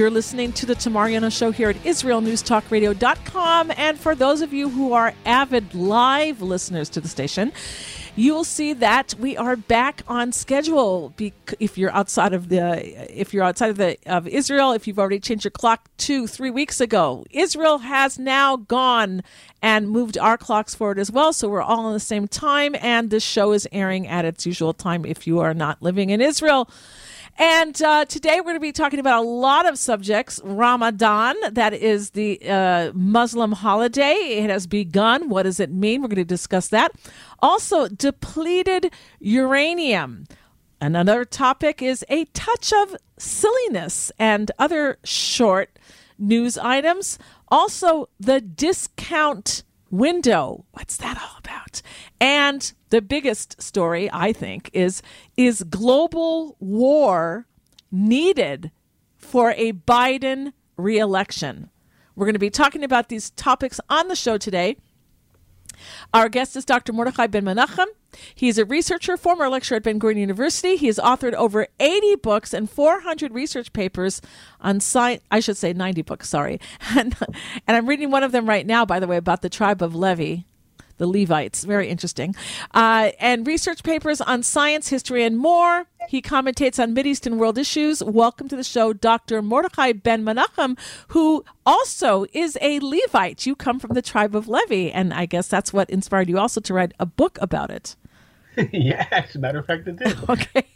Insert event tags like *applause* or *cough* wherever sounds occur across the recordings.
You're listening to the Tamar Yonah Show here at IsraelNewsTalkRadio.com. And for those of you who are avid live listeners to the station, you will see that we are back on schedule. If you're outside of the, if you're outside of the of Israel, if you've already changed your clock two, three weeks ago, Israel has now gone and moved our clocks forward as well. So we're all on the same time, and this show is airing at its usual time. If you are not living in Israel. And uh, today we're going to be talking about a lot of subjects. Ramadan, that is the uh, Muslim holiday. It has begun. What does it mean? We're going to discuss that. Also, depleted uranium. Another topic is a touch of silliness and other short news items. Also, the discount window. What's that all about? And the biggest story, I think, is is global war needed for a Biden reelection? We're going to be talking about these topics on the show today. Our guest is Dr. Mordechai Ben Menachem. He is a researcher, former lecturer at Ben Gurion University. He has authored over 80 books and 400 research papers on science. I should say 90 books, sorry. *laughs* And, and I'm reading one of them right now, by the way, about the tribe of Levi the Levites. Very interesting. Uh, and research papers on science, history, and more. He commentates on Mideastern world issues. Welcome to the show, Dr. Mordechai Ben Menachem, who also is a Levite. You come from the tribe of Levi, and I guess that's what inspired you also to write a book about it. *laughs* a matter of fact, it did. *laughs* Okay.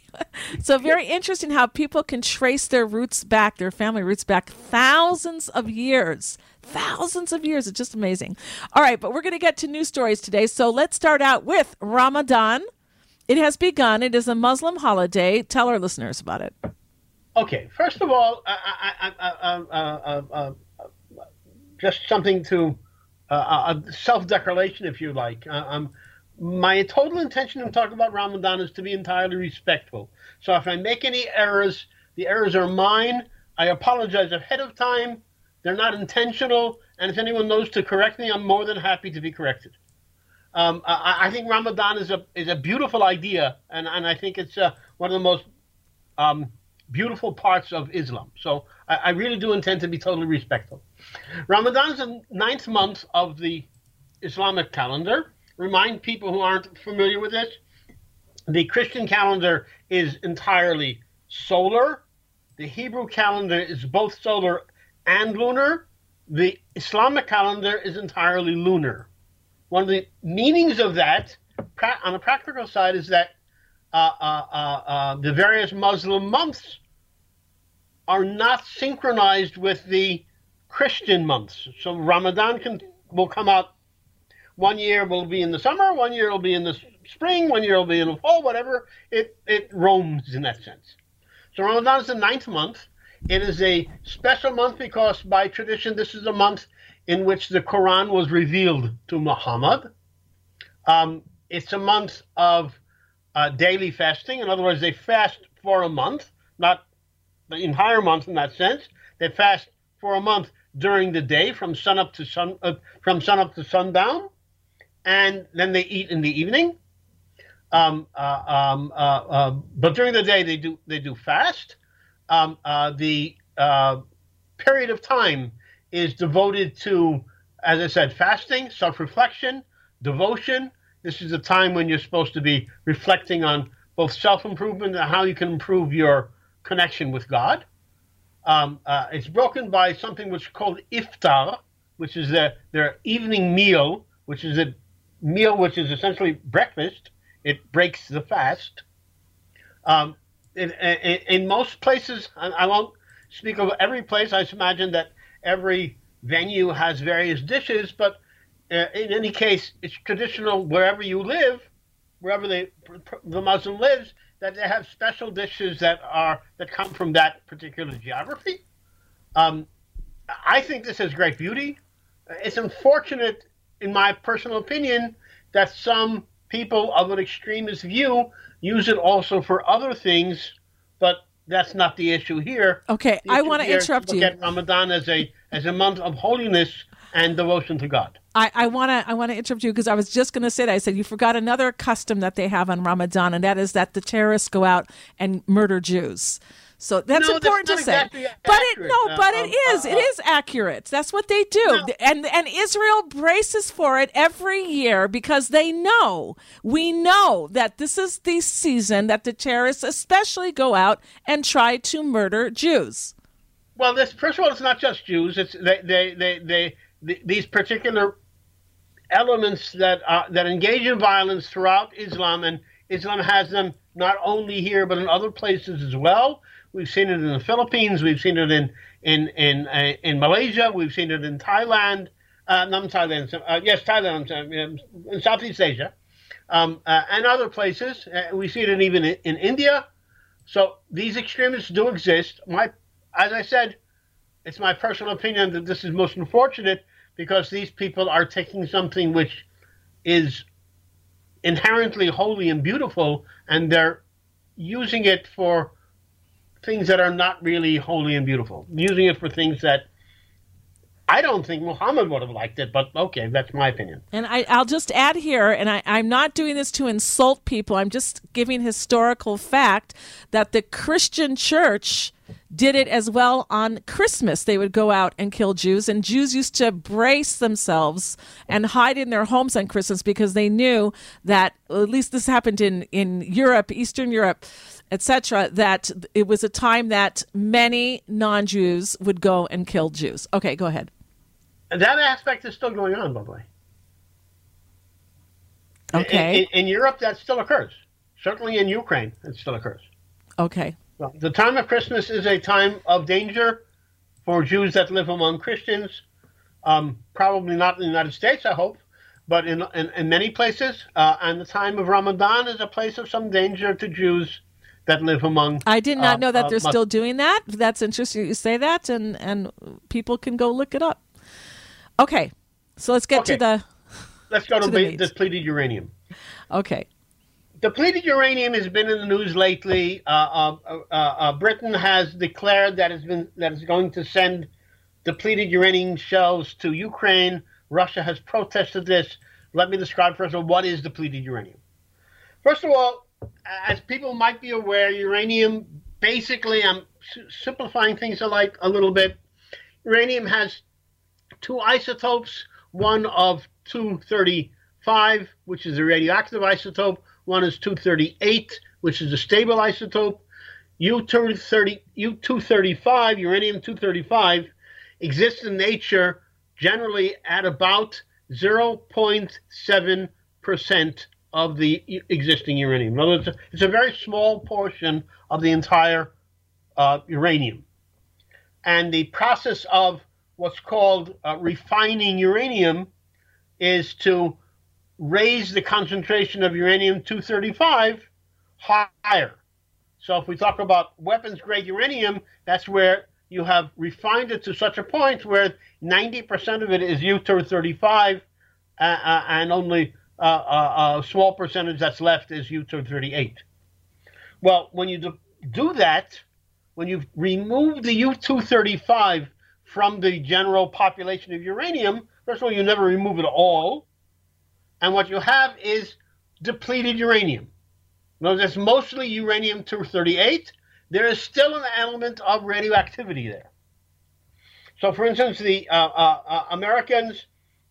So, very interesting how people can trace their roots back, their family roots back thousands of years thousands of years. It's just amazing. All right, but we're going to get to news stories today. So let's start out with Ramadan. It has begun. It is a Muslim holiday. Tell our listeners about it. Okay, first of all, I, I, I, just something to uh, a self-declaration, if you like. Uh, um, my total intention in talking about Ramadan is to be entirely respectful. So if I make any errors, the errors are mine. I apologize ahead of time. They're not intentional, and if anyone knows to correct me, I'm more than happy to be corrected. Um, I, I, think Ramadan is a is a beautiful idea, and, and I think it's uh, one of the most um, beautiful parts of Islam. So I, I, really do intend to be totally respectful. Ramadan is the ninth month of the Islamic calendar. Remind people who aren't familiar with this, the Christian calendar is entirely solar. The Hebrew calendar is both solar and lunar. The Islamic calendar is entirely lunar. One of the meanings of that, on the practical side, is that uh, uh, uh, uh, the various Muslim months are not synchronized with the Christian months. So Ramadan can will come out one year will be in the summer, one year will be in the spring, one year will be in the fall, whatever. It it roams in that sense. So Ramadan is the ninth month. It is a special month because, by tradition, this is a month in which the Quran was revealed to Muhammad. Um, it's a month of uh, daily fasting. In other words, they fast for a month, not the entire month in that sense. They fast for a month during the day from sun up to sun uh, from sun up to sundown, and then they eat in the evening. Um, uh, um, uh, uh, but during the day they do they do fast um, uh, the uh, period of time is devoted to, as I said, fasting, self reflection, devotion. This is a time when you're supposed to be reflecting on both self improvement and how you can improve your connection with God. Um, uh, it's broken by something which is called iftar, which is their, their evening meal, which is a meal which is essentially breakfast. It breaks the fast. Um, in, in, in most places, I won't speak of every place. I imagine that every venue has various dishes, but uh, in any case, it's traditional wherever you live, wherever the the Muslim lives, that they have special dishes that are that come from that particular geography. Um, I think this has great beauty. It's unfortunate in my personal opinion, that some people of an extremist view use it also for other things, but that's not the issue here. Okay, The I want to interrupt look you. at Ramadan as a as a month of holiness and devotion to God. I, I want to I want to interrupt you because I was just going to say that I said you forgot another custom that they have on Ramadan, and that is that the terrorists go out and murder Jews. So that's No, important not to say. exactly but it no, Uh, but um, it is. uh, it is accurate. That's what they do, No. and and Israel braces for it every year because they know we know that this is the season that the terrorists especially go out and try to murder Jews. Well, this first of all, it's not just Jews. It's they they they, they, th these particular elements that uh, that engage in violence throughout Islam, and Islam has them not only here but in other places as well. We've seen it in the Philippines. We've seen it in in in uh, in Malaysia. We've seen it in Thailand. Uh, not Thailand. Uh, yes, Thailand. Um, in Southeast Asia, um, uh, and other places. Uh, we see it even in, in India. So these extremists do exist. My, as I said, it's my personal opinion that this is most unfortunate because these people are taking something which is inherently holy and beautiful, and they're using it for things that are not really holy and beautiful. Using it for things that I don't think Muhammad would have liked it, but okay, that's my opinion. And I, I'll just add here, and I, I'm not doing this to insult people. I'm just giving historical fact that the Christian church did it as well on Christmas. They would go out and kill Jews, and Jews used to brace themselves and hide in their homes on Christmas because they knew that, at least this happened in, in Europe, Eastern Europe, etc., that it was a time that many non Jews would go and kill Jews. Okay, go ahead. And that aspect is still going on, by the way. In- Okay. In, in Europe, that still occurs. Certainly in Ukraine, it still occurs. Okay. Well, the time of Christmas is a time of danger for Jews that live among Christians. Um, probably not in the United States, I hope, but in, in, in many places. Uh, and the time of Ramadan is a place of some danger to Jews that live among. I did not uh, know that uh, they're still doing that. That's interesting you say that, and and people can go look it up. Okay, so let's get to the. Let's go to, to the depleted uranium. Okay, Depleted uranium has been in the news lately. Uh, uh, uh, uh, Britain has declared that it's been that it's going to send depleted uranium shells to Ukraine. Russia has protested this. Let me describe first of all what is depleted uranium. First of all, as people might be aware, uranium basically, I'm simplifying things a like a little bit. Uranium has two isotopes, one of 235, which is a radioactive isotope, one is 238, which is a stable isotope. U230, U235, uranium 235, exists in nature generally at about 0.7% of the existing uranium. In other words, it's a very small portion of the entire uh, uranium. And the process of what's called uh, refining uranium is to raise the concentration of uranium 235 higher. So if we talk about weapons grade uranium, that's where you have refined it to such a point where 90% of it is U-235 uh, uh, and only uh, a small percentage that's left is U-238. Well, when you do, that, when you remove the U-235 from the general population of uranium, first of all, you never remove it all. And what you have is depleted uranium. No, that's mostly uranium 238. There is still an element of radioactivity there. So, for instance, the uh, uh, uh, Americans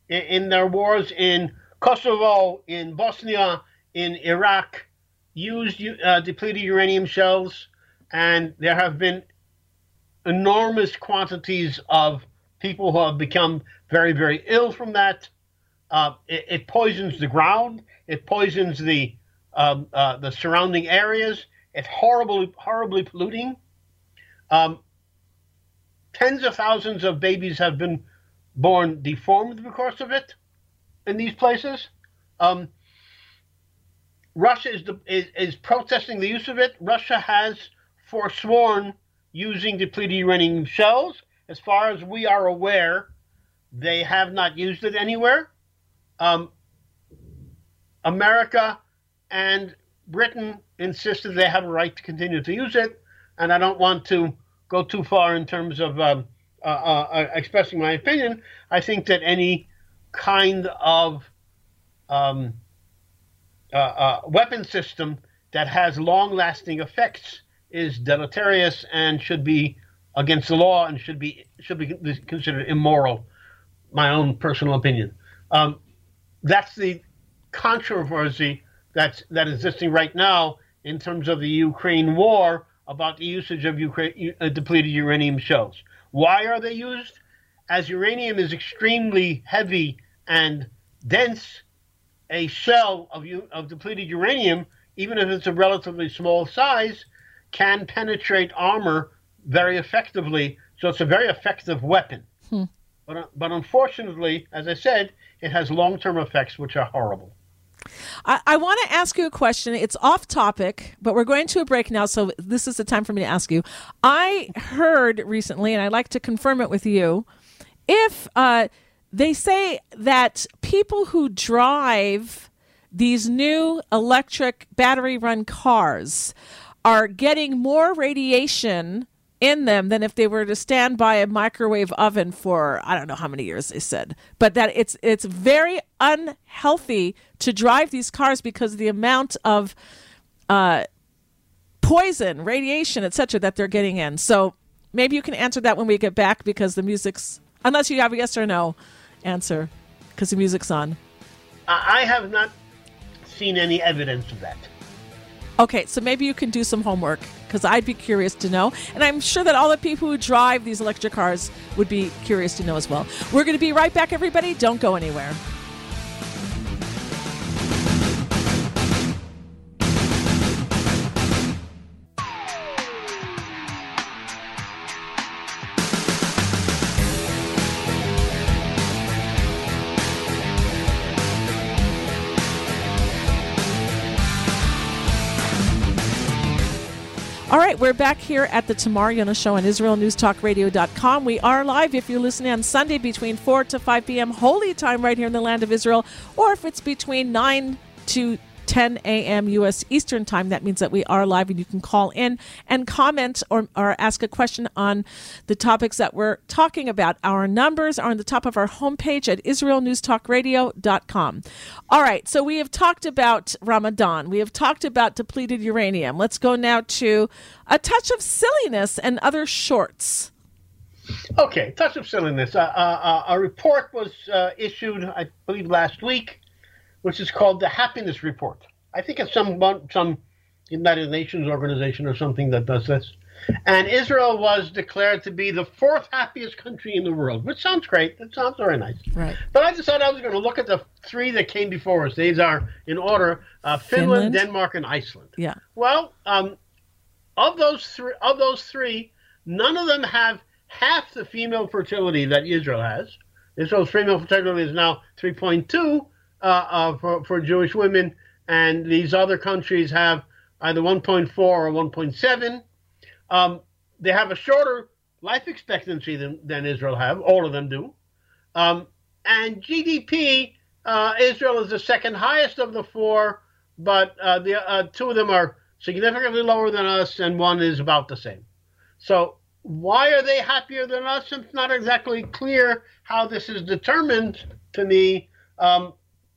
in, in their wars in Kosovo, in Bosnia, in Iraq, used uh, depleted uranium shells, and there have been enormous quantities of people who have become very, very ill from that. Uh, it, it poisons the ground. It poisons the um, uh, the surrounding areas. It's horribly, horribly polluting. Um, tens of thousands of babies have been born deformed because of it in these places. Um, Russia is, the, is, is protesting the use of it. Russia has forsworn using depleted uranium shells. As far as we are aware, they have not used it anywhere. um, America and Britain insisted they have a right to continue to use it, and I don't want to go too far in terms of um, uh, uh, uh expressing my opinion. I think that any kind of um, uh, uh, weapon system that has long-lasting effects is deleterious and should be against the law and should be should be considered immoral. My own personal opinion. Um, that's the controversy that's that existing right now in terms of the Ukraine war about the usage of Ukraine, uh, depleted uranium shells. Why are they used? As uranium is extremely heavy and dense, a shell of, of depleted uranium, even if it's a relatively small size, can penetrate armor very effectively. So it's a very effective weapon. Hmm. But, but unfortunately, as I said, it has long term effects which are horrible. I, I want to ask you a question. It's off topic, but we're going to a break now, so this is the time for me to ask you. I heard recently, and I'd like to confirm it with you, if uh, they say that people who drive these new electric battery run cars are getting more radiation in them than if they were to stand by a microwave oven for I don't know how many years they said. But that it's it's very unhealthy to drive these cars because the amount of uh, poison, radiation, etc. that they're getting in. So maybe you can answer that when we get back because the music's unless you have a yes or no answer because the music's on. I have not seen any evidence of that. Okay, so maybe you can do some homework because I'd be curious to know. And I'm sure that all the people who drive these electric cars would be curious to know as well. We're going to be right back, everybody. Don't go anywhere. All right, we're back here at the Tamar Yonah Show on IsraelNewsTalkRadio.com. We are live if you're listening on Sunday between 4 to 5 p.m. Holy Time right here in the land of Israel, or if it's between 9 to 10 a.m. U.S. Eastern Time. That means that we are live and you can call in and comment or, or ask a question on the topics that we're talking about. Our numbers are on the top of our homepage at IsraelNewsTalkRadio.com. All right, so we have talked about Ramadan. We have talked about depleted uranium. Let's go now to a touch of silliness and other shorts. Okay, touch of silliness. Uh, uh, uh a report was uh, issued, I believe, last week which is called the Happiness Report. I think it's some some United Nations organization or something that does this. And Israel was declared to be the fourth happiest country in the world, which sounds great. That sounds very nice. Right. But I decided I was going to look at the three that came before us. These are in order: uh, Finland, Finland, Denmark, and Iceland. Yeah. Well, um, of those three, of those three, none of them have half the female fertility that Israel has. Israel's female fertility is now 3.2, uh, uh, for, for Jewish women, and these other countries have either 1.4 or 1.7. Um, they have a shorter life expectancy than, than Israel have. All of them do. Um, and GDP, uh, Israel is the second highest of the four, but uh, the uh, two of them are significantly lower than us, and one is about the same. So why are they happier than us? It's not exactly clear how this is determined to me. Um,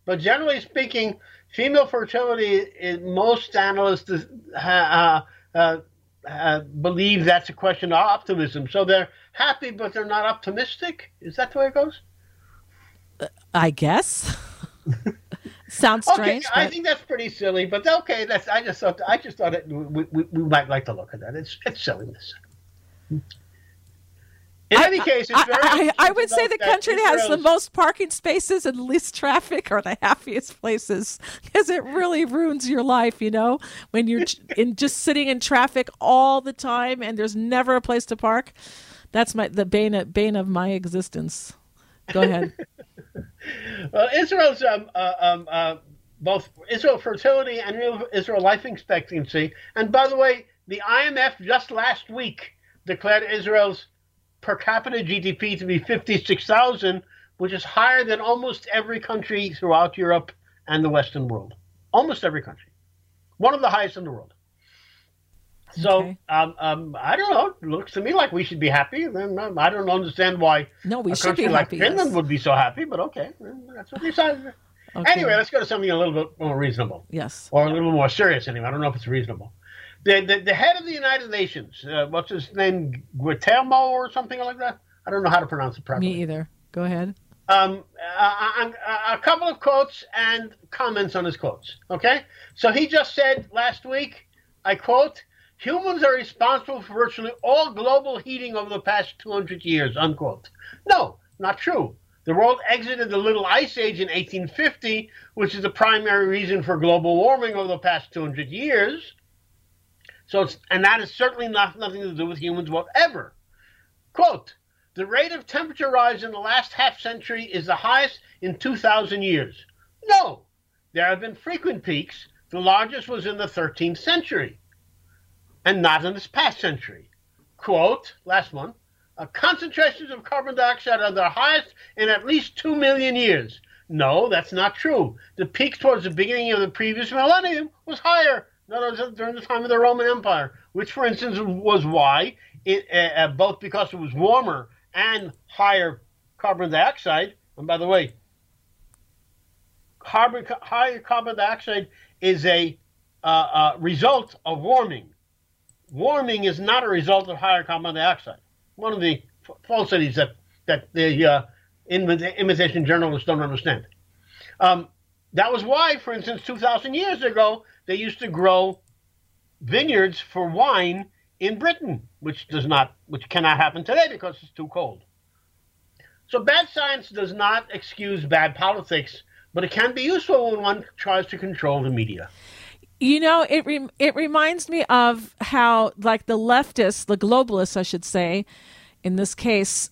but generally speaking, female fertility, most analysts uh, uh, uh, believe that's a question of optimism. So they're happy, but they're not optimistic. Is that the way it goes? I guess. *laughs* Sounds strange. Okay, I think that's pretty silly, but okay. That's I just thought I just thought it, we, we, we might like to look at that. It's it's silliness. In any case, I, I, I, would say the country that has the most parking spaces and least traffic are the happiest places because it really ruins your life, you know, when you're *laughs* in just sitting in traffic all the time and there's never a place to park. That's my the bane of, bane of my existence. Go ahead. *laughs* well, Israel's um, uh, um, uh, both Israel fertility and Israel life expectancy, and by the way, the IMF just last week declared Israel's per capita GDP to be 56,000, which is higher than almost every country throughout Europe and the Western world. Almost every country. One of the highest in the world. So Okay. um, um, I don't know. It looks to me like we should be happy. Then um, I don't understand why No, we a should be country like Finland yes. would be so happy. But okay, that's what they decided. Okay. Anyway, let's go to something a little bit more reasonable Yes. or a little more serious. Anyway, I don't know if it's reasonable. The the, the head of the United Nations, uh, what's his name, Guillermo or something like that. I don't know how to pronounce it properly. Me either. Go ahead. um, a, a, a couple of quotes and comments on his quotes. Okay, so he just said last week, I quote: "Humans are responsible for virtually all global heating over the past 200 years." Unquote. No, not true. The world exited the Little Ice Age in 1850, which is the primary reason for global warming over the past 200 years. So, it's, and that is certainly not nothing to do with humans whatever. Quote, the rate of temperature rise in the last half century is the highest in 2,000 years. No, there have been frequent peaks. The largest was in the 13th century and not in this past century. Quote, last one, uh, concentrations of carbon dioxide are the highest in at least 2 million years. No, that's not true. The peak towards the beginning of the previous millennium was higher. Other words, during the time of the Roman Empire, which, for instance, was why, it, uh, uh, both because it was warmer and higher carbon dioxide. And by the way, carbon higher carbon dioxide is a uh, uh, result of warming. Warming is not a result of higher carbon dioxide. One of the falsities that that the uh, imi- imitation journalists don't understand. Um, that was why, for instance, 2,000 years ago, they used to grow vineyards for wine in Britain, which does not, which cannot happen today because it's too cold. So bad science does not excuse bad politics, but it can be useful when one tries to control the media. You know, it rem- it reminds me of how, like the leftists, the globalists, I should say, in this case,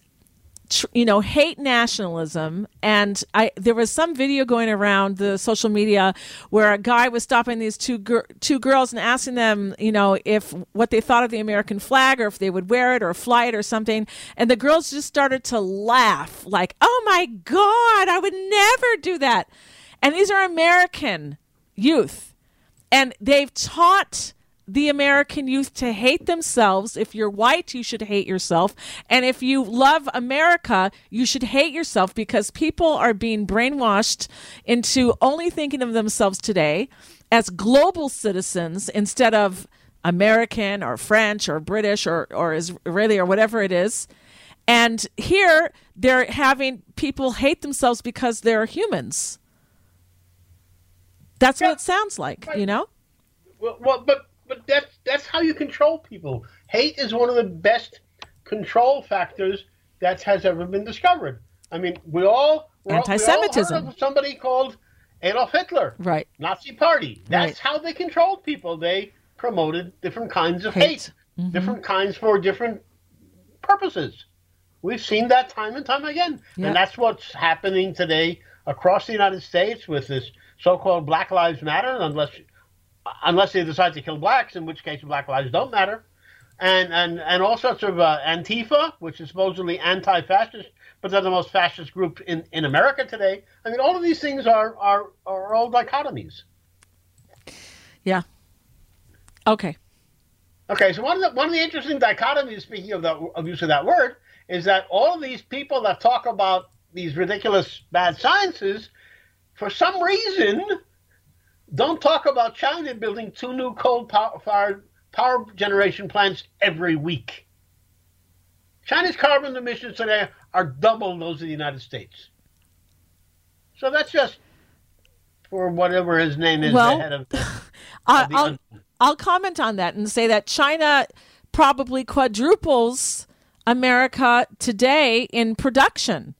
tr- you know, hate nationalism. And I there was some video going around the social media where a guy was stopping these two two girls and asking them, you know, if what they thought of the American flag or if they would wear it or fly it or something. And the girls just started to laugh, like, "Oh my god, I would never do that." And these are American youth and they've taught the American youth to hate themselves. If you're white, you should hate yourself. And if you love America, you should hate yourself because people are being brainwashed into only thinking of themselves today as global citizens instead of American or French or British or, or Israeli or whatever it is. And here they're having people hate themselves because they're humans. That's what it sounds like, you know? Well, well, but but that's that's how you control people. Hate is one of the best control factors that has ever been discovered. I mean, we all we all- we all Anti-Semitism. of somebody called Adolf Hitler, Right. Nazi Party. That's Right. how they controlled people. They promoted different kinds of Hate. hate, mm-hmm. different kinds for different purposes. We've seen that time and time again, Yep. and that's what's happening today across the United States with this so-called Black Lives Matter, unless unless they decide to kill blacks, in which case Black lives don't matter, and and and all sorts of uh, Antifa, which is supposedly anti-fascist, but they're the most fascist group in, in America today. I mean, all of these things are are are all dichotomies. Yeah. Okay. Okay, so one of the one of the interesting dichotomies, speaking of the of use of that word, is that all of these people that talk about these ridiculous bad sciences, for some reason, don't talk about China building two new coal power power generation plants every week. China's carbon emissions today are double those of the United States. So that's just for whatever his name is, Well, of *laughs* of I'll, I'll comment on that and say that China probably quadruples America today in production.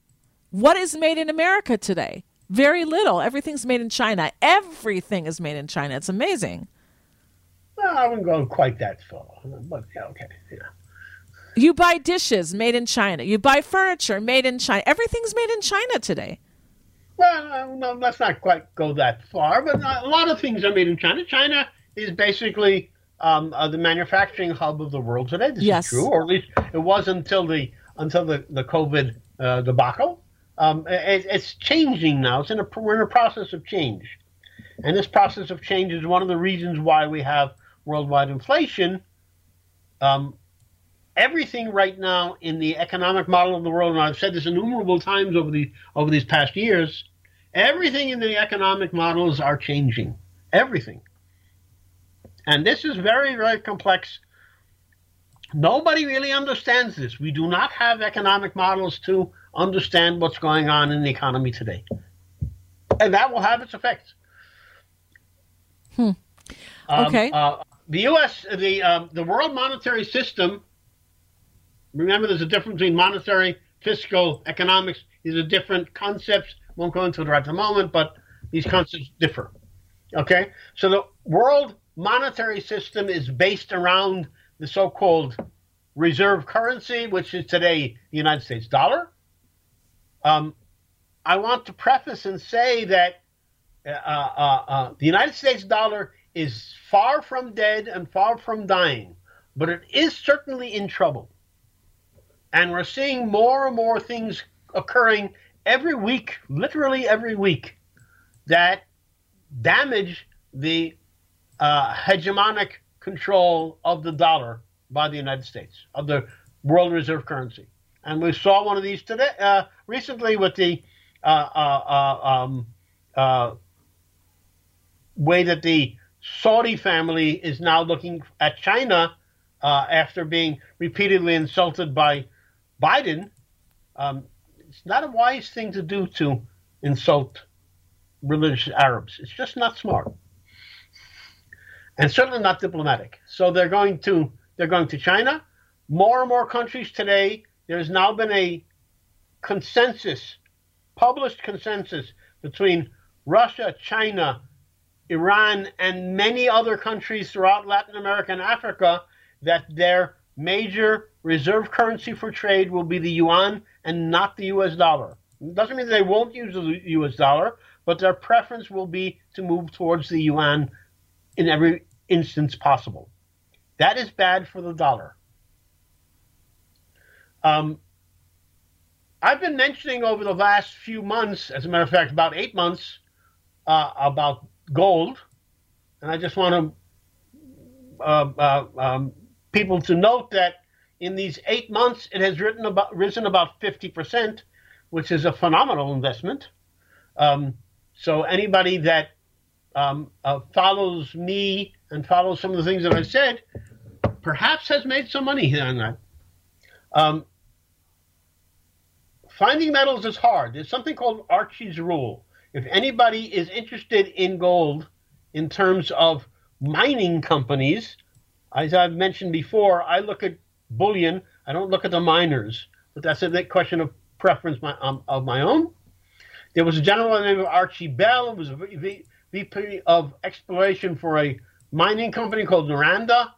What is made in America today? Very little. Everything's made in China. Everything is made in China. It's amazing. well, I wouldn't go quite that far, but yeah, okay, yeah. You buy dishes made in China. You buy furniture made in China. Everything's made in China today. Well, uh, no, let's not quite go that far, but a lot of things are made in China. China is basically um, uh, the manufacturing hub of the world today. This Yes. is true, or at least it was until the until the the COVID uh, debacle. Um, it, it's changing now. It's in a, we're in a process of change. And this process of change is one of the reasons why we have worldwide inflation. Um, everything right now in the economic model of the world, and I've said this innumerable times over the over these past years, everything in the economic models are changing. Everything. And this is very, very complex. Nobody really understands this. We do not have economic models to understand what's going on in the economy today. And that will have its effects. Hmm. Um, okay. Uh, the U.S. the um, the World Monetary System. Remember, there's a difference between monetary, fiscal, economics. These are different concepts. Won't go into it right at the moment, but these concepts differ. Okay, so the World Monetary System is based around the so-called reserve currency, which is today the United States dollar. Um, I want to preface and say that uh, uh, uh, the United States dollar is far from dead and far from dying, but it is certainly in trouble. And we're seeing more and more things occurring every week, literally every week, that damage the uh, hegemonic control of the dollar by the United States, of the world reserve currency. And we saw one of these today, uh, recently with the uh, uh, uh um, way that the Saudi family is now looking at China after being repeatedly insulted by Biden. Um, it's not a wise thing to do to insult religious Arabs. It's just not smart, and certainly not diplomatic. So they're going to they're going to China. More and more countries today. There's now been a consensus, published consensus between Russia, China, Iran, and many other countries throughout Latin America and Africa that their major reserve currency for trade will be the yuan and not the US dollar. It doesn't mean they won't use the US dollar, but their preference will be to move towards the yuan in every instance possible. That is bad for the dollar. Um, I've been mentioning over the last few months, as a matter of fact, about eight months, uh, about gold, and I just want to uh, uh, um, people to note that in these eight months it has about, risen about fifty percent, which is a phenomenal investment. Um, so anybody that um, uh, follows me and follows some of the things that I've said, perhaps has made some money on that. Finding metals is hard. There's something called Archie's rule. If anybody is interested in gold in terms of mining companies, as I've mentioned before, I look at bullion. I don't look at the miners, but that's a question of preference my, um, of my own. There was a gentleman named Archie Bell, who was a VP of exploration for a mining company called Noranda,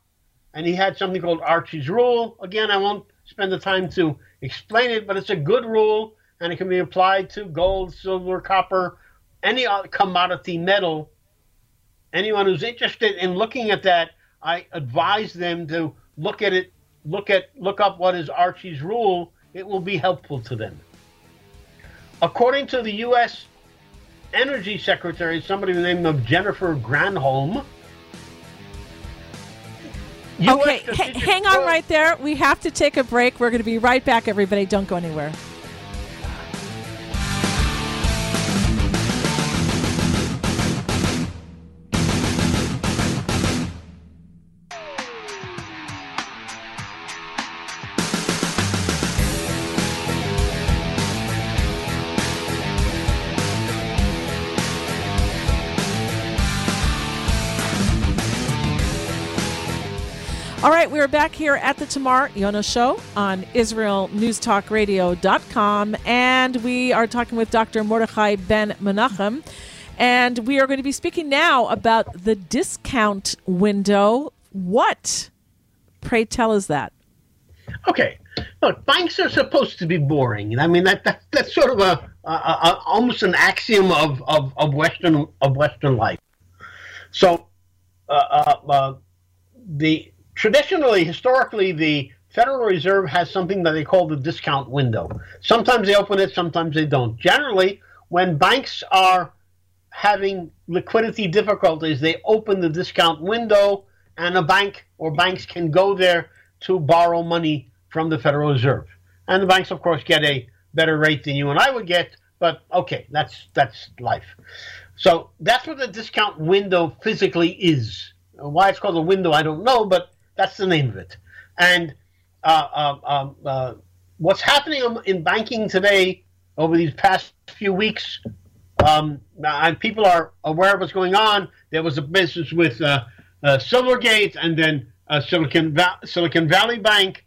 and he had something called Archie's Rule. Again, I won't spend the time to explain it, but it's a good rule, and it can be applied to gold, silver, copper, any commodity metal, anyone who's interested in looking at that, I advise them to look at it, look at look up what is Archie's rule. It will be helpful to them. According to the U.S. Energy Secretary, somebody name of Jennifer Granholm. Okay, h- hang on right there. We have to take a break. We're going to be right back, everybody. Don't go anywhere. We are back here at the Tamar Yonah Show on IsraelNewsTalkRadio.com, and we are talking with Dr. Mordechai Ben Menachem, and we are going to be speaking now about the discount window. What, pray tell, is that? Okay, look, banks are supposed to be boring. I mean, that, that that's sort of a, a, a almost an axiom of, of, of Western of Western life. So, uh, uh, uh, the traditionally, historically, the Federal Reserve has something that they call the discount window. Sometimes they open it, sometimes they don't. Generally, when banks are having liquidity difficulties, they open the discount window, and a bank or banks can go there to borrow money from the Federal Reserve. And the banks, of course, get a better rate than you and I would get, but okay, that's that's life. So that's what the discount window physically is. Why it's called a window, I don't know, but that's the name of it. And uh, uh, um, uh, what's happening in banking today over these past few weeks, um, and people are aware of what's going on. There was a business with uh, uh, Silvergate, and then uh, Silicon Va- Silicon Valley Bank,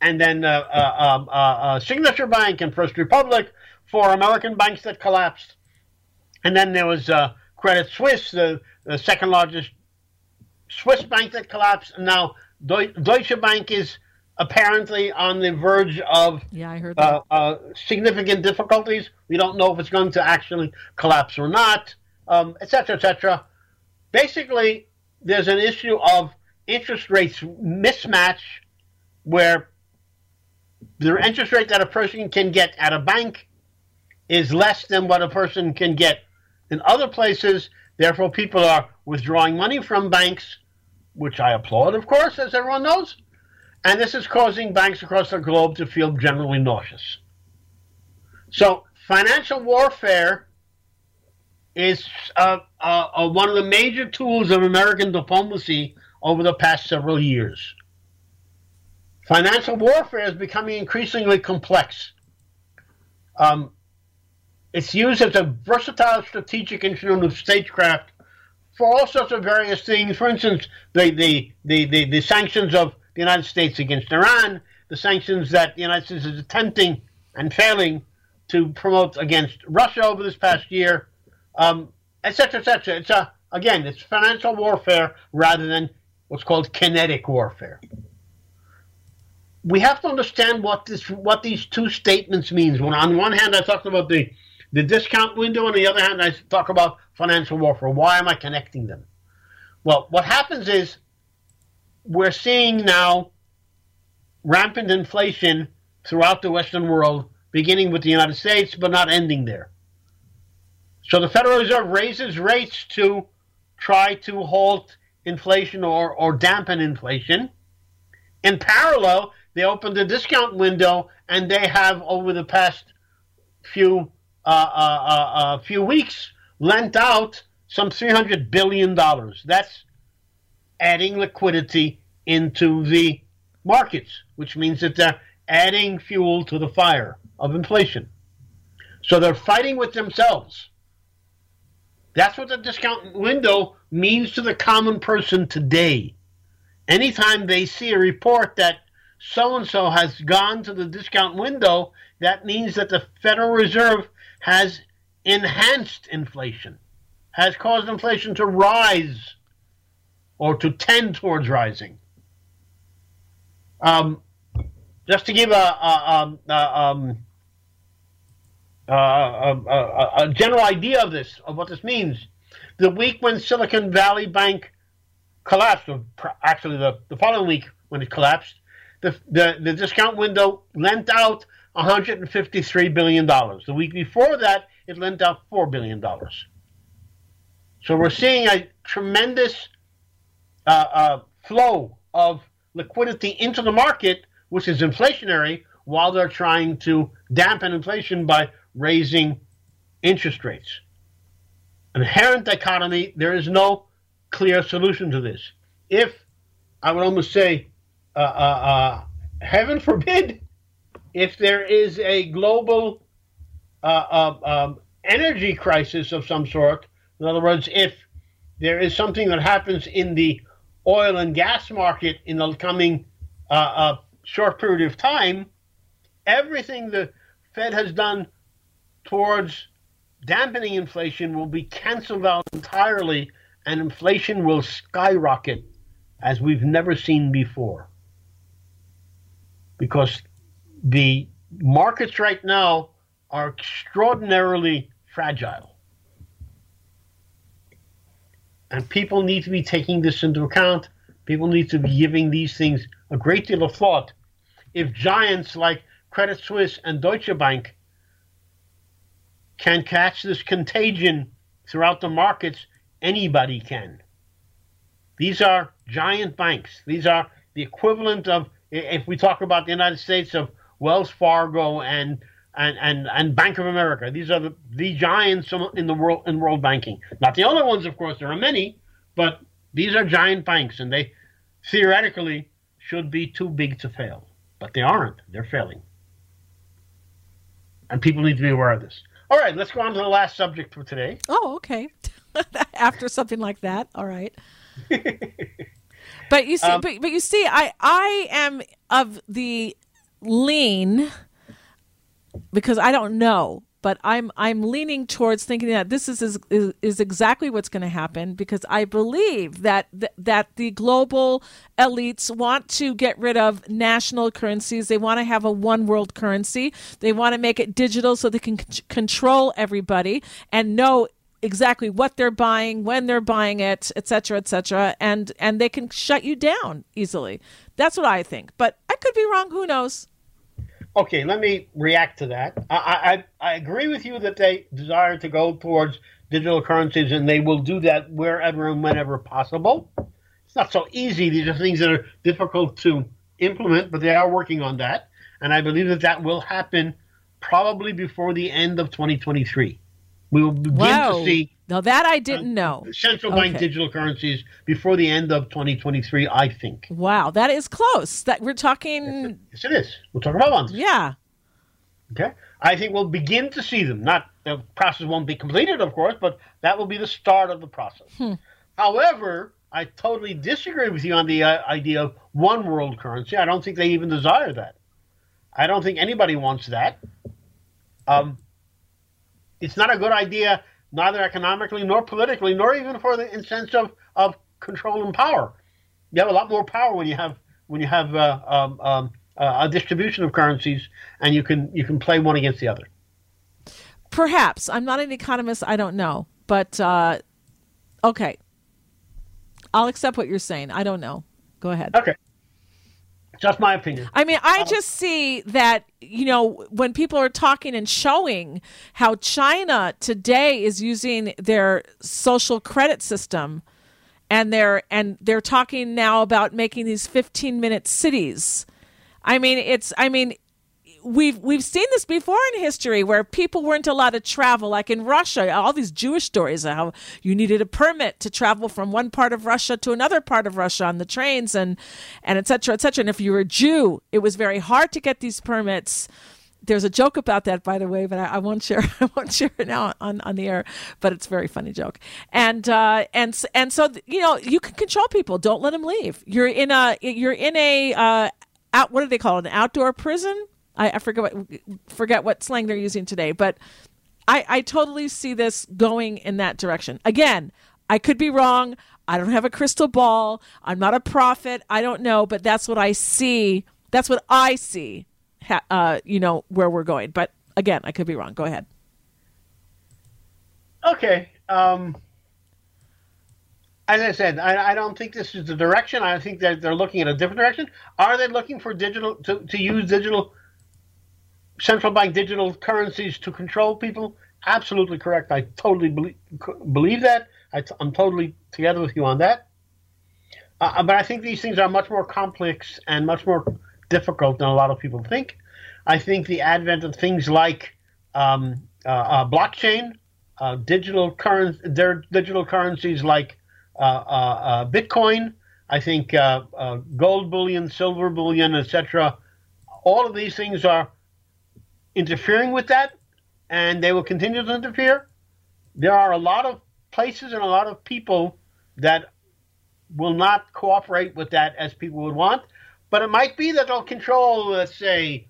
and then um, Signature Bank and First Republic, for American banks that collapsed. And then there was Credit Suisse, the, the second largest Swiss bank that collapsed, and now Deutsche Bank is apparently on the verge of yeah, I heard uh, uh, significant difficulties. We don't know if it's going to actually collapse or not, um, et cetera, et cetera. Basically, there's an issue of interest rates mismatch where the interest rate that a person can get at a bank is less than what a person can get in other places. Therefore, people are withdrawing money from banks, which I applaud, of course, as everyone knows and this is causing banks across the globe to feel generally nauseous. So, financial warfare is uh, uh, uh, one of the major tools of American diplomacy over the past several years. Financial warfare is becoming increasingly complex. Um, it's used as a versatile strategic instrument of statecraft for all sorts of various things. For instance, the, the, the, the, the sanctions of the United States against Iran, the sanctions that the United States is attempting and failing to promote against Russia over this past year, um, etc., etc. It's a again, it's financial warfare rather than what's called kinetic warfare. We have to understand what this what these two statements means. When on one hand I talked about the the discount window, on the other hand I talk about financial warfare. Why am I connecting them? Well, what happens is we're seeing now rampant inflation throughout the Western world, beginning with the United States, but not ending there. So the Federal Reserve raises rates to try to halt inflation or, or dampen inflation. In parallel, they opened the discount window and they have, over the past few uh few weeks, lent out some $300 billion. That's adding liquidity into the markets, which means that they're adding fuel to the fire of inflation. So they're fighting with themselves. That's what the discount window means to the common person today. Anytime they see a report that so and so has gone to the discount window, that means that the Federal Reserve has enhanced inflation, has caused inflation to rise or to tend towards rising. Um, just to give a, a, a, um, a, general idea of this, of what this means, the week when Silicon Valley Bank collapsed, or actually the, the following week when it collapsed, the, the, the discount window lent out $153 billion. The week before that, it lent out $4 billion. So we're seeing a tremendous uh, uh, flow of liquidity into the market, which is inflationary, while they're trying to dampen inflation by raising interest rates. Inherent dichotomy, there is no clear solution to this. If, I would almost say, uh, uh, uh, heaven *laughs* forbid, if there is a global uh, uh, um, energy crisis of some sort, in other words, if there is something that happens in the oil and gas market in the coming uh, uh, short period of time, everything the Fed has done towards dampening inflation will be canceled out entirely, and inflation will skyrocket as we've never seen before. Because the markets right now are extraordinarily fragile. And people need to be taking this into account. People need to be giving these things a great deal of thought if giants like Credit Suisse and Deutsche Bank can catch this contagion throughout the markets, anybody can. These are giant banks. These are the equivalent of, if we talk about the United States, of Wells Fargo and and, and, and Bank of America. These are the, the giants in the world in world banking. Not the only ones, of course. There are many, but these are giant banks, and they theoretically should be too big to fail, but they aren't. They're failing, and people need to be aware of this. All right, let's go on to the last subject for today. Oh, okay. *laughs* After something like that, all right. *laughs* but you see, um, but, but you see, I I am of the lean because I don't know, but I'm I'm leaning towards thinking that this is is, is exactly what's going to happen because I believe that th- that the global elites want to get rid of national currencies. They want to have a one world currency. They want to make it digital so they can c- control everybody and know exactly what they're buying, when they're buying it, et cetera, et cetera, and and they can shut you down easily. That's what I think, but I could be wrong. Who knows? Okay, let me react to that. I, I, I agree with you that they desire to go towards digital currencies, and they will do that wherever and whenever possible. It's not so easy. These are things that are difficult to implement, but they are working on that, and I believe that that will happen probably before the end of 2023. We will begin wow. to see. Now that I didn't uh, know. Central bank okay. digital currencies before the end of 2023, I think. Wow, that is close. That we're talking. Yes, it is. We're talking about months. Yeah. Okay. I think we'll begin to see them. Not the process won't be completed, of course, but that will be the start of the process. Hmm. However, I totally disagree with you on the uh, idea of one world currency. I don't think they even desire that. I don't think anybody wants that. Um, it's not a good idea, neither economically nor politically, nor even for the in sense of, of control and power. You have a lot more power when you have when you have uh, um, um, uh, a distribution of currencies, and you can you can play one against the other. Perhaps I'm not an economist. I don't know, but uh, okay, I'll accept what you're saying. I don't know. Go ahead. Okay. Just my opinion. I mean, I um, just see that, you know, when people are talking and showing how China today is using their social credit system and they're and they're talking now about making these 15 minute cities. I mean, it's I mean, we've we've seen this before in history where people weren't allowed to travel like in Russia all these Jewish stories of how you needed a permit to travel from one part of Russia to another part of Russia on the trains and and etc etc and if you were a Jew it was very hard to get these permits there's a joke about that, by the way, but I, I, won't share. *laughs* I won't share it now on, on the air. But it's a very funny joke, and uh, and and so you know you can control people. Don't let them leave. You're in a you're in a uh, out. What do they call it? An outdoor prison I, I forget what forget what slang they're using today, but I, I totally see this going in that direction. Again, I could be wrong. I don't have a crystal ball. I'm not a prophet. I don't know, but that's what I see. That's what I see. Uh, you know where we're going, but again, I could be wrong. Go ahead. Okay. Um, as I said, I, I, don't think this is the direction. I think that they're looking at a different direction. Are they looking for digital to, to use digital central bank digital currencies to control people? Absolutely correct. I totally believe, believe that. I t- I'm totally together with you on that. Uh, uh, but I think these things are much more complex and much more difficult than a lot of people think. I think the advent of things like um, uh, uh, blockchain, uh, digital currency, digital currencies like uh, Bitcoin, I think gold bullion, silver bullion, etc. All of these things are interfering with that, and they will continue to interfere. There are a lot of places and a lot of people that will not cooperate with that as people would want. But it might be that they'll control, let's say,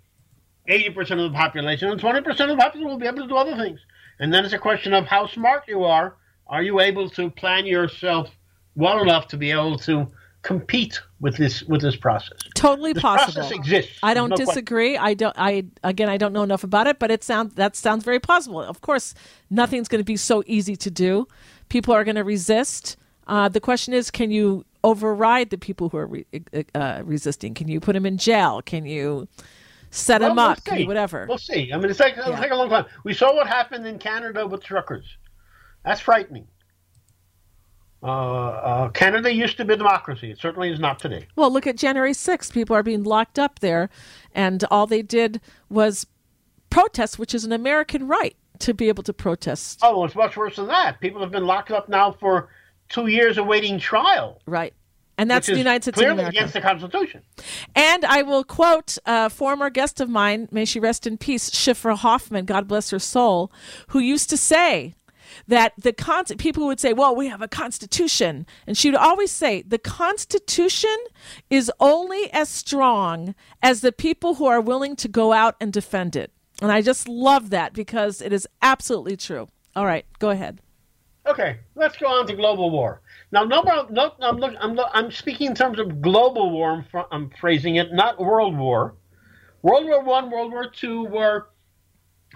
80% of the population, and 20% of the population will be able to do other things. And then it's a question of how smart you are. Are you able to plan yourself well enough to be able to compete with this with this process. Totally this possible. Process exists. I don't no disagree. Question. I don't. I again, I don't know enough about it, but it sounds that sounds very possible. Of course, nothing's going to be so easy to do. People are going to resist. Uh, the question is, can you override the people who are re- uh, resisting? Can you put them in jail? Can you set Well, them we'll up? See. whatever? We'll see. I mean, it's like, it'll Yeah. take a long time. We saw what happened in Canada with truckers. That's frightening. Uh, uh, Canada used to be a democracy. It certainly is not today. Well, look at January 6th. People are being locked up there, and all they did was protest, which is an American right to be able to protest. Oh, it's much worse than that. People have been locked up now for two years awaiting trial. Right. And that's the United States of clearly against the Constitution. And I will quote a former guest of mine, may she rest in peace, Shifra Hoffman, God bless her soul, who used to say that the con- people would say, "Well, we have a constitution," and she would always say, "The constitution is only as strong as the people who are willing to go out and defend it." And I just love that because it is absolutely true. All right, go ahead. Okay, let's go on to global war. Now, number, no, I'm, look, I'm, I'm speaking in terms of global war. I'm, I'm phrasing it, not world war. World War One, World War Two were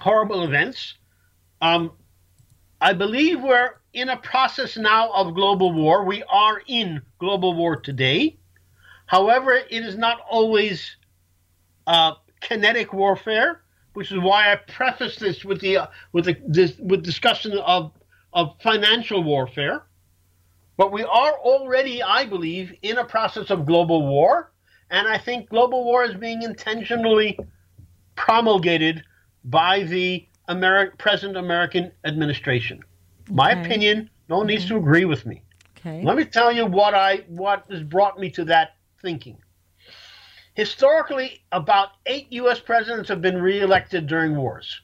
horrible events. Um, I believe we're in a process now of global war. We are in global war today. However, it is not always uh, kinetic warfare, which is why I preface this with the uh, with the this, with discussion of of financial warfare. But we are already, I believe, in a process of global war, and I think global war is being intentionally promulgated by the Ameri- present American administration. My Okay. opinion. No one needs to agree with me. Okay. Let me tell you what I what has brought me to that thinking. Historically, about eight U.S. presidents have been reelected during wars,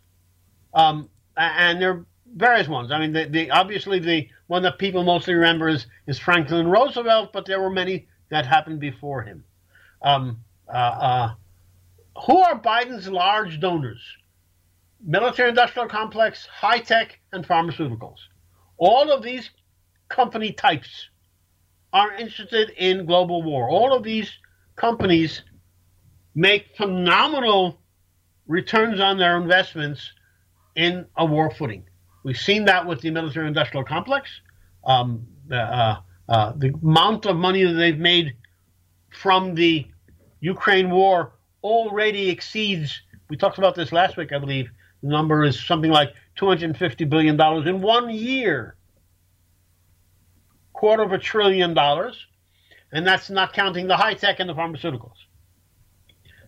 um, and there are various ones. I mean, the, the obviously the one that people mostly remember is, is Franklin Roosevelt, but there were many that happened before him. Um, uh, uh, who are Biden's large donors? Military-industrial complex, high tech, and pharmaceuticals. All of these company types are interested in global war. All of these companies make phenomenal returns on their investments in a war footing. We've seen that with the military industrial complex. Um, uh, uh, the amount of money that they've made from the Ukraine war already exceeds, we talked about this last week, I believe. Number is something like $250 billion in one year quarter of a trillion dollars, and that's not counting the high tech and the pharmaceuticals.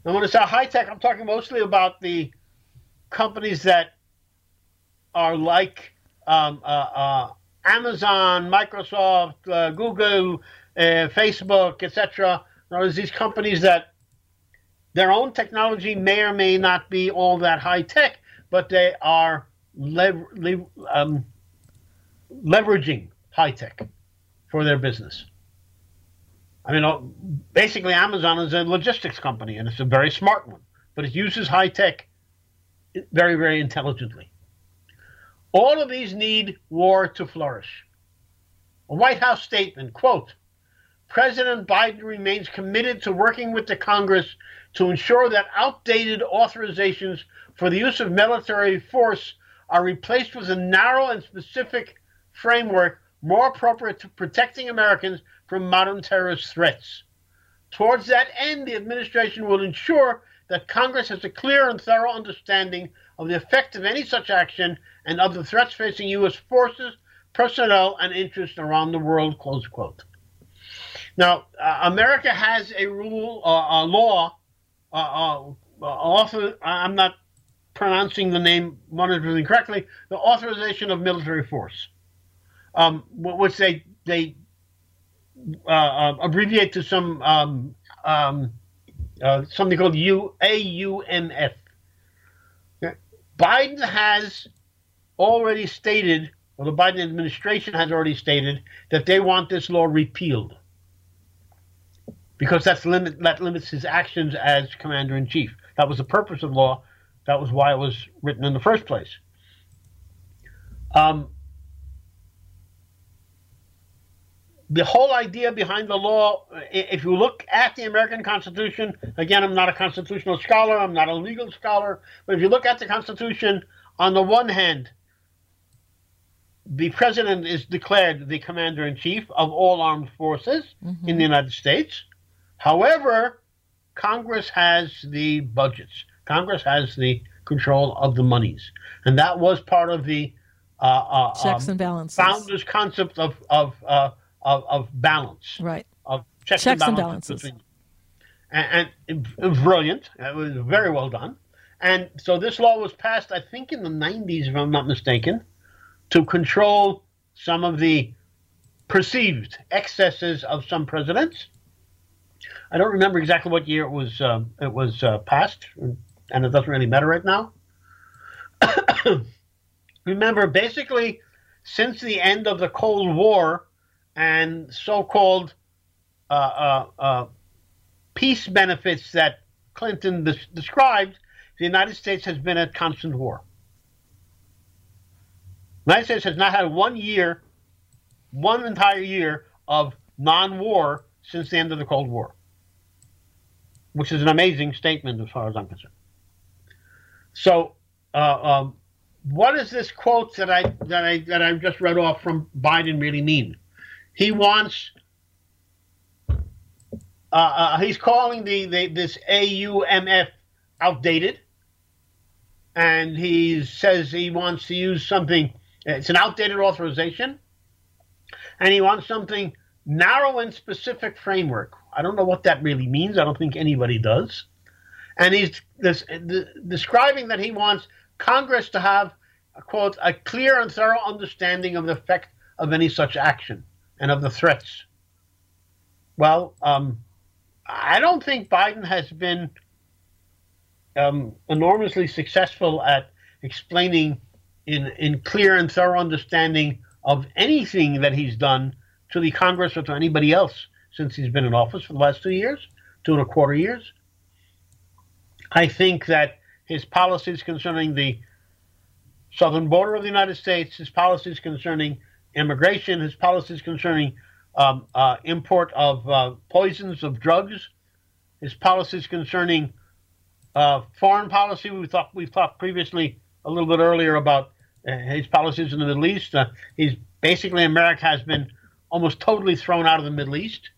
And when I say high tech, I'm talking mostly about the companies that are like um, uh, uh, Amazon, Microsoft, uh, Google, uh, Facebook, etc. There's these companies that their own technology may or may not be all that high tech, but they are lev- lev- um, leveraging high tech for their business. I mean, basically, Amazon is a logistics company, and it's a very smart one, but it uses high tech very, very intelligently. All of these need war to flourish. A White House statement, quote, President Biden remains committed to working with the Congress to ensure that outdated authorizations for the use of military force are replaced with a narrow and specific framework more appropriate to protecting Americans from modern terrorist threats. Towards that end, the administration will ensure that Congress has a clear and thorough understanding of the effect of any such action and of the threats facing U.S. forces, personnel, and interests around the world. Close quote. Now, uh, America has a rule, uh, a law, uh, uh, author, I'm not pronouncing the name 100% correctly, the authorization of military force, um, which they they uh, uh, abbreviate to some um, um, uh, something called U- AUMF. Biden has already stated, or the Biden administration has already stated, that they want this law repealed because that's limit that limits his actions as commander in chief. That was the purpose of law. That was why it was written in the first place. Um, the whole idea behind the law, if you look at the American Constitution, again, I'm not a constitutional scholar, I'm not a legal scholar, but if you look at the Constitution, on the one hand, the president is declared the commander in chief of all armed forces mm-hmm. in the United States. However, Congress has the budgets. Congress has the control of the monies, and that was part of the uh, uh, checks um, and balances. Founders' concept of of, uh, of, of balance, right? Of checks, checks and balances. And, balances. and, and brilliant. It was very well done. And so this law was passed, I think, in the 90s, if I'm not mistaken, to control some of the perceived excesses of some presidents. I don't remember exactly what year it was uh, it was uh, passed, and it doesn't really matter right now. *coughs* remember, basically, since the end of the Cold War and so-called uh, uh, uh peace benefits that Clinton des- described, the United States has been at constant war. The United States has not had one year, one entire year of non-war since the end of the Cold War, which is an amazing statement as far as I'm concerned. So, uh, um, what does this quote that I that I that I just read off from Biden really mean? He wants. Uh, uh, he's calling the, the this AUMF outdated and he says he wants to use something. It's an outdated authorization, and he wants something narrow and specific framework. I don't know what that really means. I don't think anybody does. And he's this, the, describing that he wants Congress to have, quote, a clear and thorough understanding of the effect of any such action and of the threats. Well, um, I don't think Biden has been um, enormously successful at explaining in, in clear and thorough understanding of anything that he's done to the Congress or to anybody else since he's been in office for the last two years, two and a quarter years. I think that his policies concerning the southern border of the United States, his policies concerning immigration, his policies concerning um, uh, import of uh, poisons, of drugs, his policies concerning uh, foreign policy, we thought we've talked previously a little bit earlier about uh, his policies in the Middle East. Uh, he's basically America has been almost totally thrown out of the Middle East.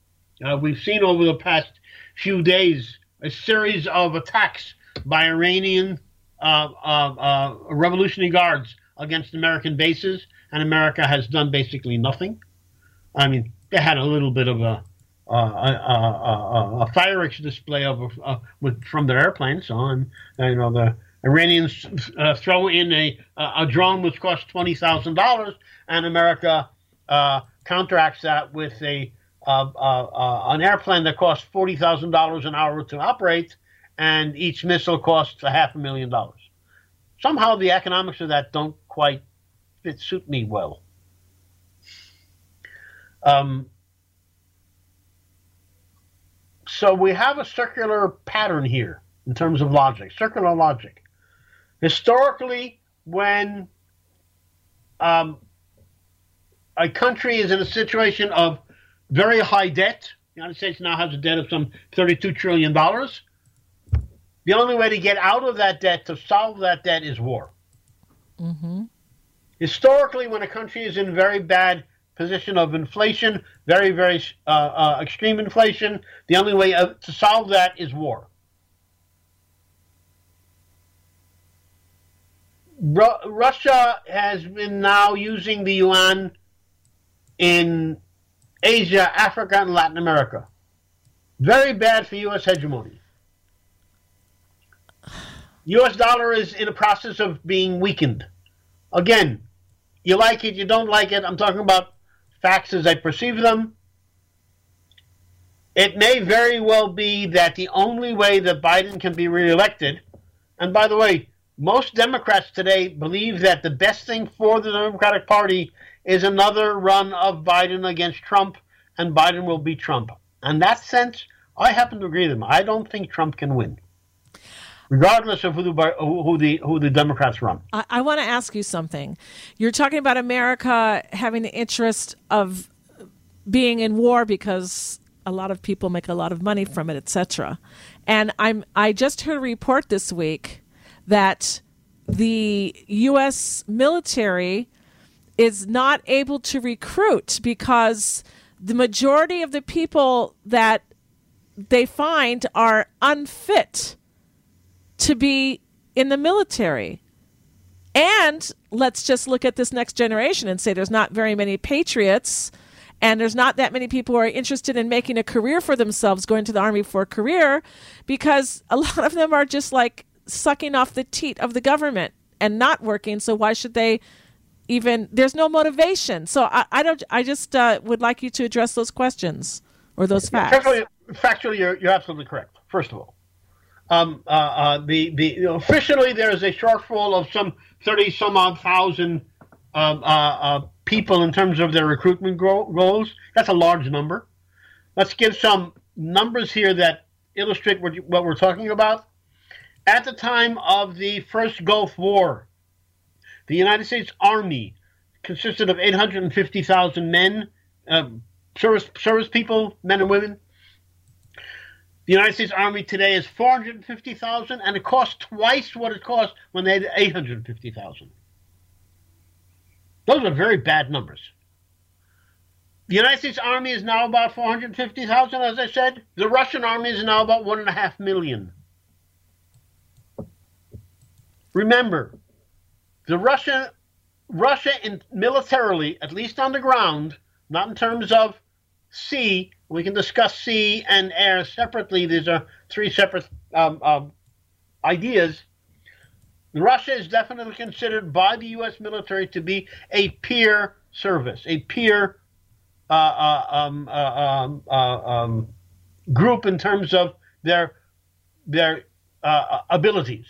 Uh, we've seen over the past few days a series of attacks by Iranian uh, uh, revolutionary guards against American bases, and America has done basically nothing. I mean, they had a little bit of a uh, a, a, a, fireworks display of uh, with, from their airplanes. So, and, you know the Iranians uh, throw in a a drone which costs twenty thousand dollars, and America uh, counteracts that with a uh, uh, an airplane that costs forty thousand dollars an hour to operate, and each missile costs a half a million dollars. Somehow, the economics of that don't quite fit suit me well. Um, so we have a circular pattern here in terms of logic, circular logic. Historically, when um, a country is in a situation of very high debt, the United States now has a debt of some $32 trillion. The only way to get out of that debt, to solve that debt, is war. Mm-hmm. Historically, when a country is in very bad position of inflation, very, very uh, uh, extreme inflation. The only way to solve that is war. Ru- Russia has been now using the yuan in Asia, Africa, and Latin America. Very bad for U.S. hegemony. U.S. dollar is in a process of being weakened. Again, you like it, you don't like it. I'm talking about facts as I perceive them. It may very well be that the only way that Biden can be reelected, and by the way, most Democrats today believe that the best thing for the Democratic Party is another run of Biden against Trump, and Biden will beat Trump. In that sense, I happen to agree with them. I don't think Trump can win regardless of who the who the who the Democrats run. I, I want to ask you something. You're talking about America having the interest of being in war because a lot of people make a lot of money from it, etc. And I'm I just heard a report this week that the U.S. military is not able to recruit because the majority of the people that they find are unfit to be in the military. And let's just look at this next generation and say there's not very many patriots and there's not that many people who are interested in making a career for themselves going to the army for a career because a *laughs* lot of them are just like sucking off the teat of the government and not working so why should they even there's no motivation so i, I don't i just uh, would like you to address those questions or those facts factually, factually you're, you're absolutely correct first of all um, uh, uh, the, the you know, officially there is a shortfall of some 30 some odd thousand um, uh, uh, people in terms of their recruitment goals. That's a large number. Let's give some numbers here that illustrate what, you, what we're talking about. At the time of the first Gulf War, the United States Army consisted of 850,000 men, um, service, service people, men and women. The United States Army today is 450,000, and it costs twice what it cost when they had 850,000. Those are very bad numbers. The United States Army is now about 450,000, as I said. The Russian Army is now about 1.5 million. Remember, the Russia, Russia in militarily, at least on the ground, not in terms of sea, we can discuss sea and air separately. These are three separate um, um, ideas. Russia is definitely considered by the U.S. military to be a peer service, a peer uh, uh, um, uh, um, uh, um, group in terms of their their uh, abilities.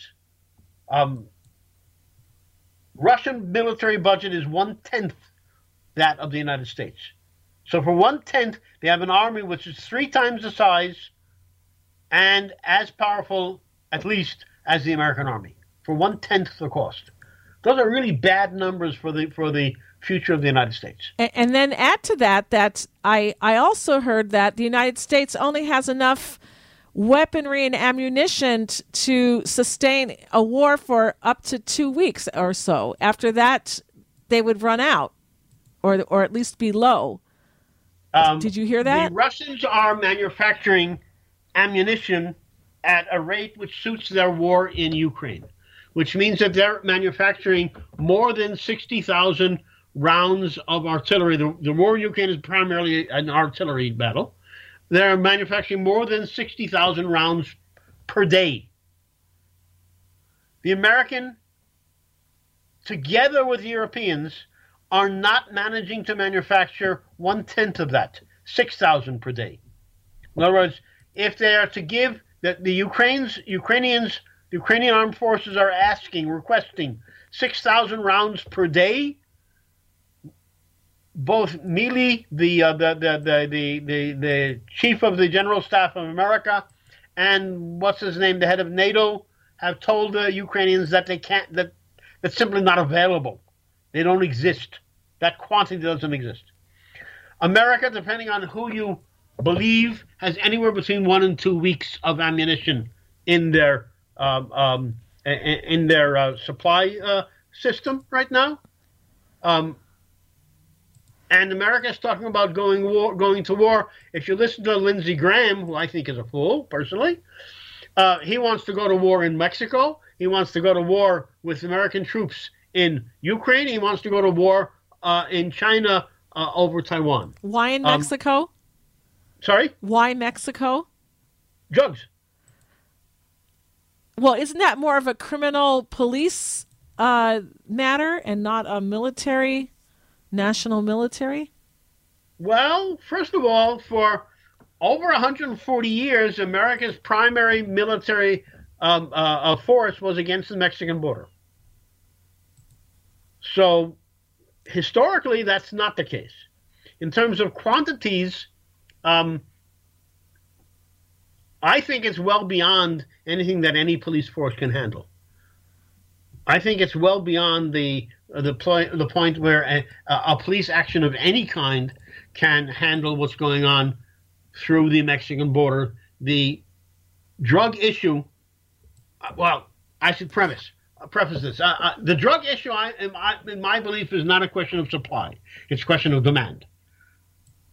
Russian military budget is one tenth that of the United States. So for one tenth, they have an army which is three times the size and as powerful, at least, as the American army for one tenth the cost. Those are really bad numbers for the for the future of the United States. And, and then add to that that I I also heard that the United States only has enough weaponry and ammunition t- to sustain a war for up to two weeks or so. After that, they would run out, or or at least be low. Um, Did you hear that? The Russians are manufacturing ammunition at a rate which suits their war in Ukraine, which means that they're manufacturing more than 60,000 rounds of artillery. The, the war in Ukraine is primarily an artillery battle. They're manufacturing more than 60,000 rounds per day. The American, together with the Europeans, are not managing to manufacture one tenth of that, 6,000 per day. In other words, if they are to give that the Ukrainians, Ukrainians, the Ukrainian armed forces are asking, requesting 6,000 rounds per day. Both Milley, the, uh, the, the, the, the, the, the chief of the General Staff of America, and what's his name, the head of NATO, have told the Ukrainians that they can't, that that's simply not available. They don't exist. That quantity doesn't exist. America, depending on who you believe, has anywhere between one and two weeks of ammunition in their um, um, in their uh, supply uh, system right now. Um, and America is talking about going war, going to war. If you listen to Lindsey Graham, who I think is a fool personally, uh, he wants to go to war in Mexico. He wants to go to war with American troops in Ukraine. He wants to go to war uh, in China uh, over Taiwan. Why in um, Mexico? Sorry? Why Mexico? Drugs. Well, isn't that more of a criminal police uh, matter and not a military, national military? Well, first of all, for over 140 years, America's primary military um, uh, force was against the Mexican border. So historically, that's not the case. In terms of quantities, um, I think it's well beyond anything that any police force can handle. I think it's well beyond the the, pl- the point where a, a, police action of any kind can handle what's going on through the Mexican border. The drug issue, uh, well, I should premise preface this. Uh, uh, the drug issue, I, in, my, in my belief, is not a question of supply. It's a question of demand.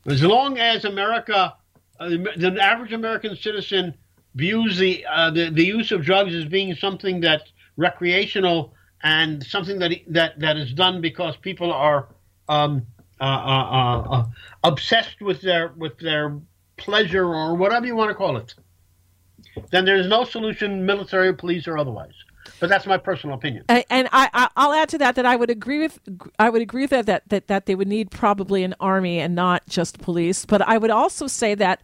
As long as America, uh, the average American citizen views the, uh, the the use of drugs as being something that's recreational and something that that that is done because people are um, uh, uh, uh, obsessed with their with their pleasure or whatever you want to call it, then there's no solution, military, police, or otherwise. But that's my personal opinion. And, and I, I, will add to that that I would agree with I would agree with that, that that that they would need probably an army and not just police. But I would also say that.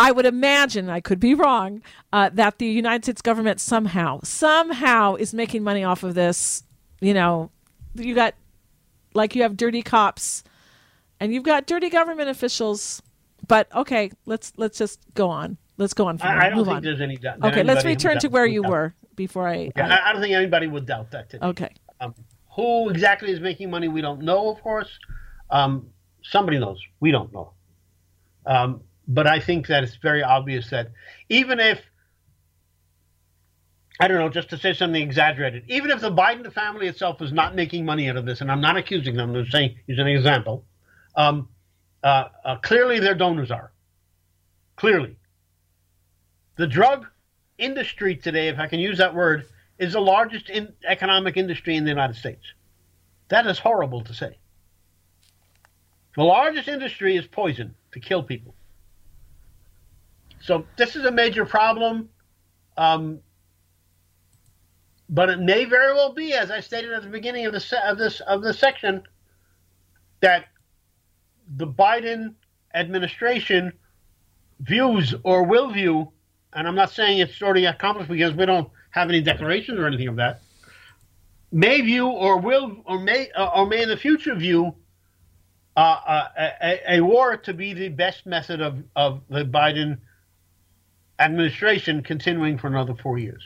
I would imagine, I could be wrong, uh, that the United States government somehow, somehow is making money off of this. You know, you got, like, you have dirty cops and you've got dirty government officials. But okay, let's let's just go on. Let's go on. From I, I don't Move think on. there's any doubt. Okay, let's return to where you were before I. Yeah, I, I, don't think anybody would doubt that today. Okay. Um, who exactly is making money? We don't know, of course. Um, somebody knows. We don't know. Um, but I think that it's very obvious that even if I don't know, just to say something exaggerated, even if the Biden family itself is not making money out of this, and I'm not accusing them, I'm saying, using an example, um, uh, uh, clearly their donors are. Clearly. The drug industry today, if I can use that word, is the largest in economic industry in the United States. That is horrible to say. The largest industry is poison to kill people. So this is a major problem. Um, but it may very well be, as I stated at the beginning of the of this of this section, that the Biden administration views or will view, and I'm not saying it's already accomplished because we don't have any declarations or anything of that, may view or will or may uh, or may in the future view uh, uh, a, a, war to be the best method of, of the Biden administration continuing for another four years.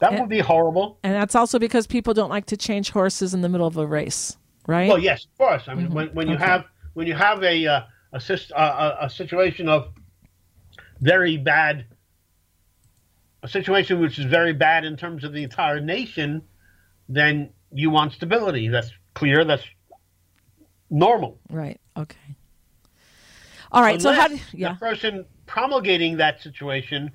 That and, would be horrible. And that's also because people don't like to change horses in the middle of a race, right? Well, yes, of course. I mean, mm-hmm. when, when you okay. have when you have a uh, a, a, a situation of very bad, a situation which is very bad in terms of the entire nation, then you want stability. That's clear. That's normal. Right. Okay. All right. Unless so how? Do, yeah. The person promulgating that situation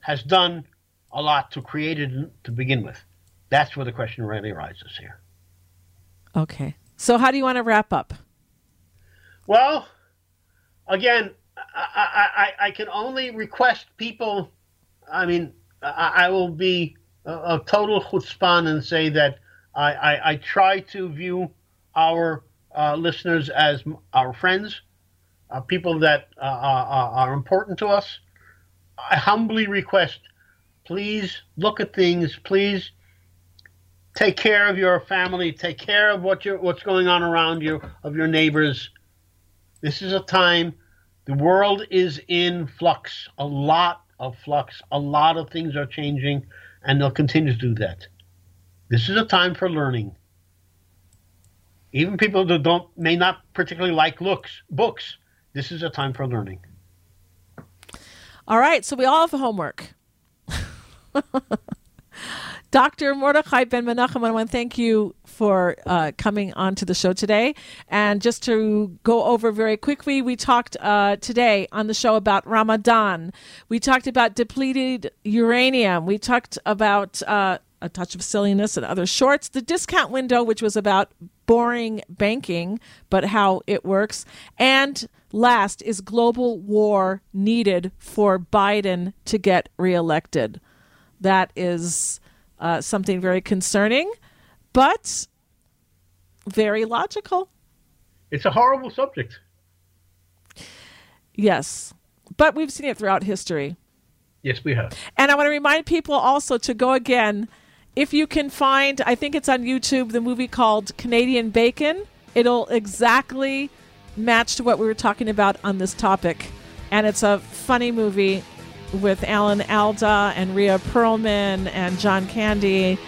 has done a lot to create it to begin with. That's where the question really arises here. Okay. So how do you want to wrap up? Well, again, I, I, I can only request people. I mean, I, I will be a, a, total chutzpah and say that I, I, I try to view our uh, listeners as our friends, uh, people that uh, are, are important to us. I humbly request, please look at things. Please take care of your family. Take care of what you what's going on around you, of your neighbors. This is a time the world is in flux, a lot of flux. A lot of things are changing, and they'll continue to do that. This is a time for learning. Even people that don't may not particularly like looks books. This is a time for learning. All right, so we all have homework. *laughs* Dr. Mordechai Ben Menachem, I want to thank you for uh, coming on to the show today. And just to go over very quickly, we talked uh, today on the show about Ramadan. We talked about depleted uranium. We talked about uh, a touch of silliness and other shorts. The discount window, which was about boring banking, but how it works. And last, is global war needed for Biden to get reelected? That is uh, something very concerning, but very logical. It's a horrible subject. Yes, but we've seen it throughout history. Yes, we have. And I want to remind people also to go again. If you can find, I think it's on YouTube, the movie called Canadian Bacon. It'll exactly match to what we were talking about on this topic. And it's a funny movie with Alan Alda and Rhea Perlman and John Candy.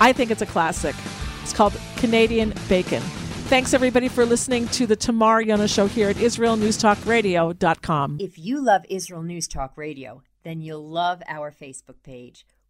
I think it's a classic. It's called Canadian Bacon. Thanks everybody for listening to the Tamar Yonah Show here at IsraelNewsTalkRadio.com. If you love Israel News Talk Radio, then you'll love our Facebook page.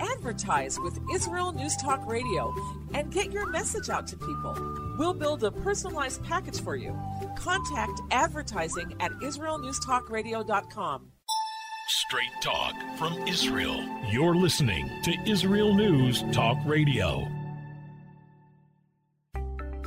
Advertise with Israel News Talk Radio and get your message out to people. We'll build a personalized package for you. Contact advertising at israelnewstalkradio.com. Straight talk from Israel. You're listening to Israel News Talk Radio.